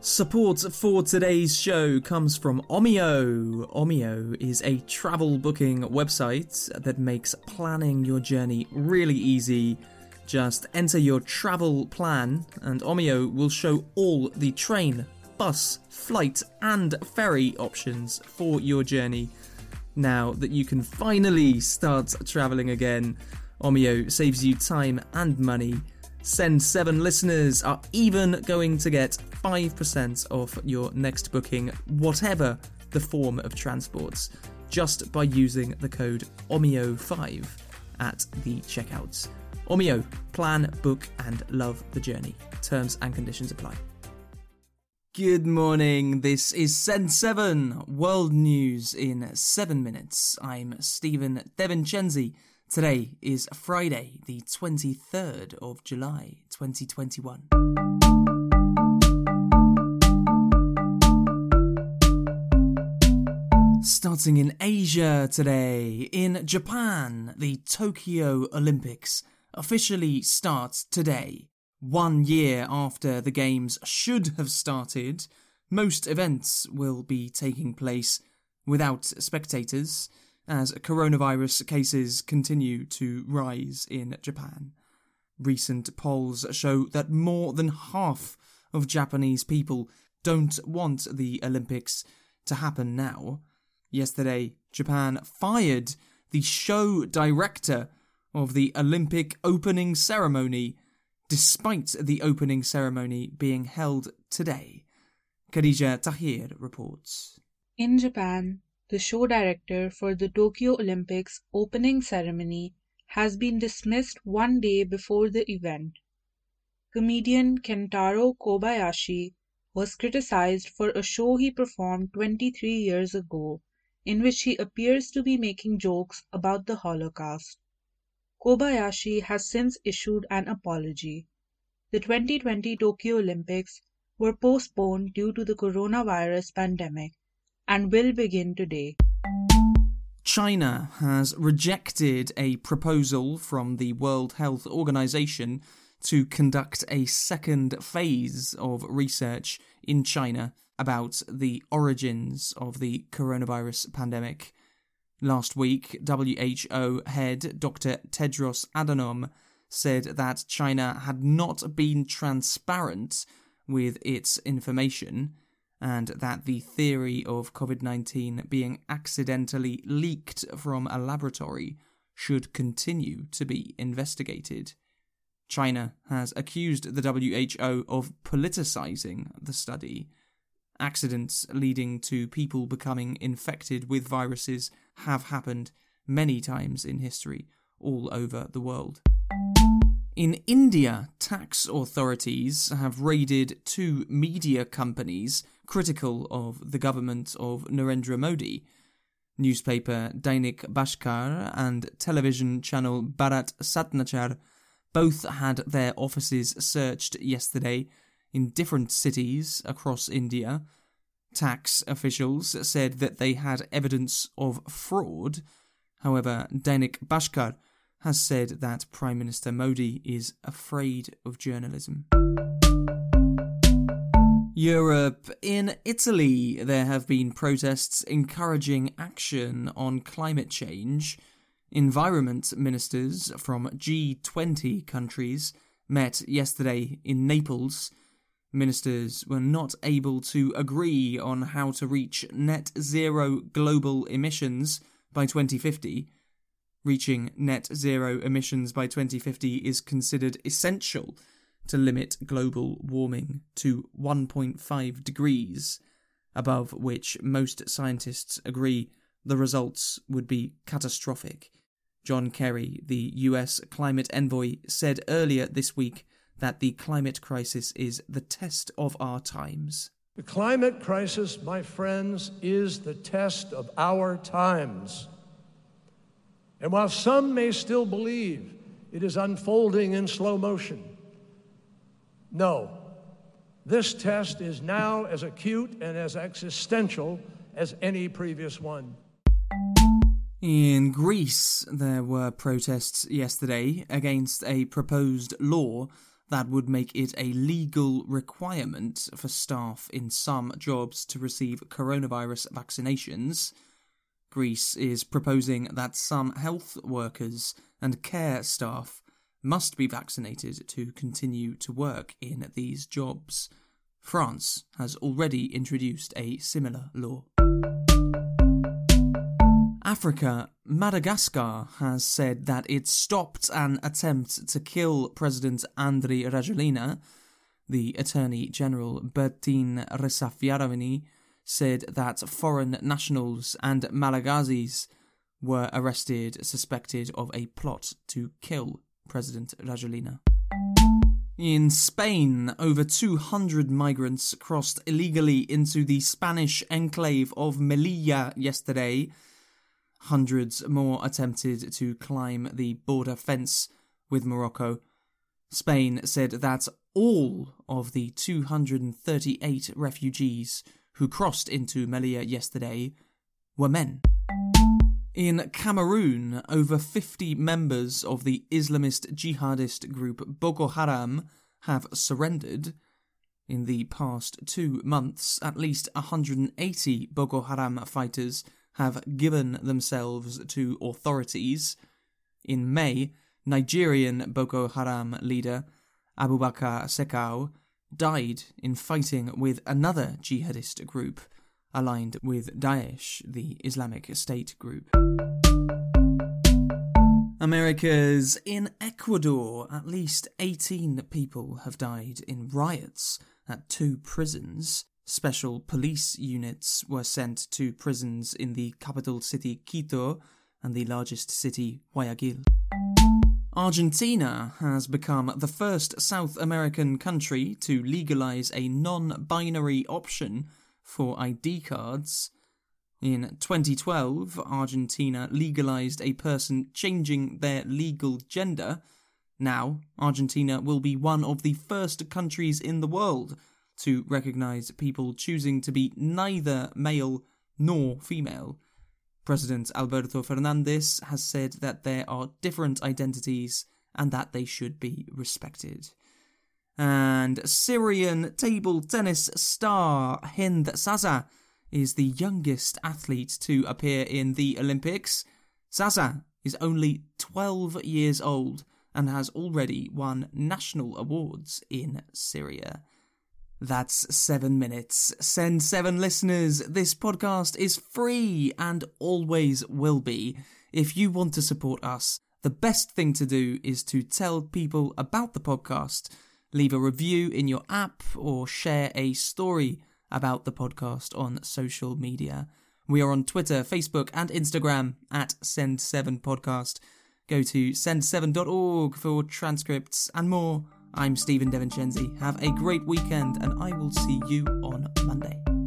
Support for today's show comes from Omio. Omio is a travel booking website that makes planning your journey really easy. Just enter your travel plan, and Omio will show all the train, bus, flight, and ferry options for your journey. Now that you can finally start traveling again, Omio saves you time and money. Send 7 listeners are even going to get 5% off your next booking, whatever the form of transports, just by using the code OMIO5 at the checkouts. Omio, plan, book, and love the journey. Terms and conditions apply. Good morning. This is Send 7 World News in 7 minutes. I'm Stephen Devincenzi. Today is Friday, the 23rd of July, 2021. Starting in Asia today, in Japan, the Tokyo Olympics officially start today. One year after the Games should have started, most events will be taking place without spectators as coronavirus cases continue to rise in Japan. Recent polls show that more than half of Japanese people don't want the Olympics to happen now. Yesterday, Japan fired the show director of the Olympic opening ceremony, despite the opening ceremony being held today. Khadija Tahir reports. In Japan, the show director for the Tokyo Olympics opening ceremony has been dismissed one day before the event. Comedian Kentaro Kobayashi was criticized for a show he performed 23 years ago in which he appears to be making jokes about the Holocaust. Kobayashi has since issued an apology. The 2020 Tokyo Olympics were postponed due to the coronavirus pandemic and will begin today. China has rejected a proposal from the World Health Organization to conduct a second phase of research in China about the origins of the coronavirus pandemic. Last week, WHO head Dr. Tedros Adhanom said that China had not been transparent with its information and that the theory of COVID 19 being accidentally leaked from a laboratory should continue to be investigated. China has accused the WHO of politicizing the study Accidents leading to people becoming infected with viruses have happened many times in history all over the world. In India, tax authorities have raided two media companies critical of the government of Narendra Modi. Newspaper Dainik Bhaskar and television channel Bharat Samachar both had their offices searched yesterday in different cities across India. Tax officials said that they had evidence of fraud. However, Dainik Bhaskar has said that Prime Minister Modi is afraid of journalism. Europe. In Italy, there have been protests encouraging action on climate change. Environment ministers from G20 countries met yesterday in Naples ministers were not able to agree on how to reach net zero global emissions by 2050. Reaching net zero emissions by 2050 is considered essential to limit global warming to 1.5 degrees, above which most scientists agree the results would be catastrophic. John Kerry, the US climate envoy, said earlier this week that the climate crisis is the test of our times. The climate crisis, my friends, is the test of our times. And while some may still believe it is unfolding in slow motion, no, this test is now as acute and as existential as any previous one. In Greece, there were protests yesterday against a proposed law that would make it a legal requirement for staff in some jobs to receive coronavirus vaccinations. Greece is proposing that some health workers and care staff must be vaccinated to continue to work in these jobs. France has already introduced a similar law. Africa, Madagascar has said that it stopped an attempt to kill President Andry Rajoelina. The Attorney General Bertin Ressafiaravini said that foreign nationals and Malagasy's were arrested suspected of a plot to kill President Rajoelina. In Spain, over 200 migrants crossed illegally into the Spanish enclave of Melilla yesterday. Hundreds more attempted to climb the border fence with Morocco. Spain said that all of the 238 refugees who crossed into Melilla yesterday were men. In Cameroon, over 50 members of the Islamist jihadist group Boko Haram have surrendered. In the past two months, at least 180 Boko Haram fighters have given themselves to authorities. In May, Nigerian Boko Haram leader Abubakar Shekau died in fighting with another jihadist group aligned with Daesh, the Islamic State group. America's in Ecuador, at least 18 people have died in riots at two prisons. Special police units were sent to prisons in the capital city Quito and the largest city Guayaquil. Argentina has become the first South American country to legalize a non binary option for ID cards. In 2012, Argentina legalized a person changing their legal gender. Now, Argentina will be one of the first countries in the world to recognize people choosing to be neither male nor female. President Alberto Fernandez has said that there are different identities and that they should be respected and Syrian table tennis star Hend Zaza is the youngest athlete to appear in the Olympics. Zaza is only 12 years old and has already won national awards in Syria. That's seven minutes. Send seven listeners. This podcast is free and always will be. If you want to support us, the best thing to do is to tell people about the podcast leave a review in your app, or share a story about the podcast on social media. We are on Twitter, Facebook, and Instagram at Send7Podcast. Go to send7.org for transcripts and more. I'm Stephen Devincenzi. Have a great weekend, and I will see you on Monday.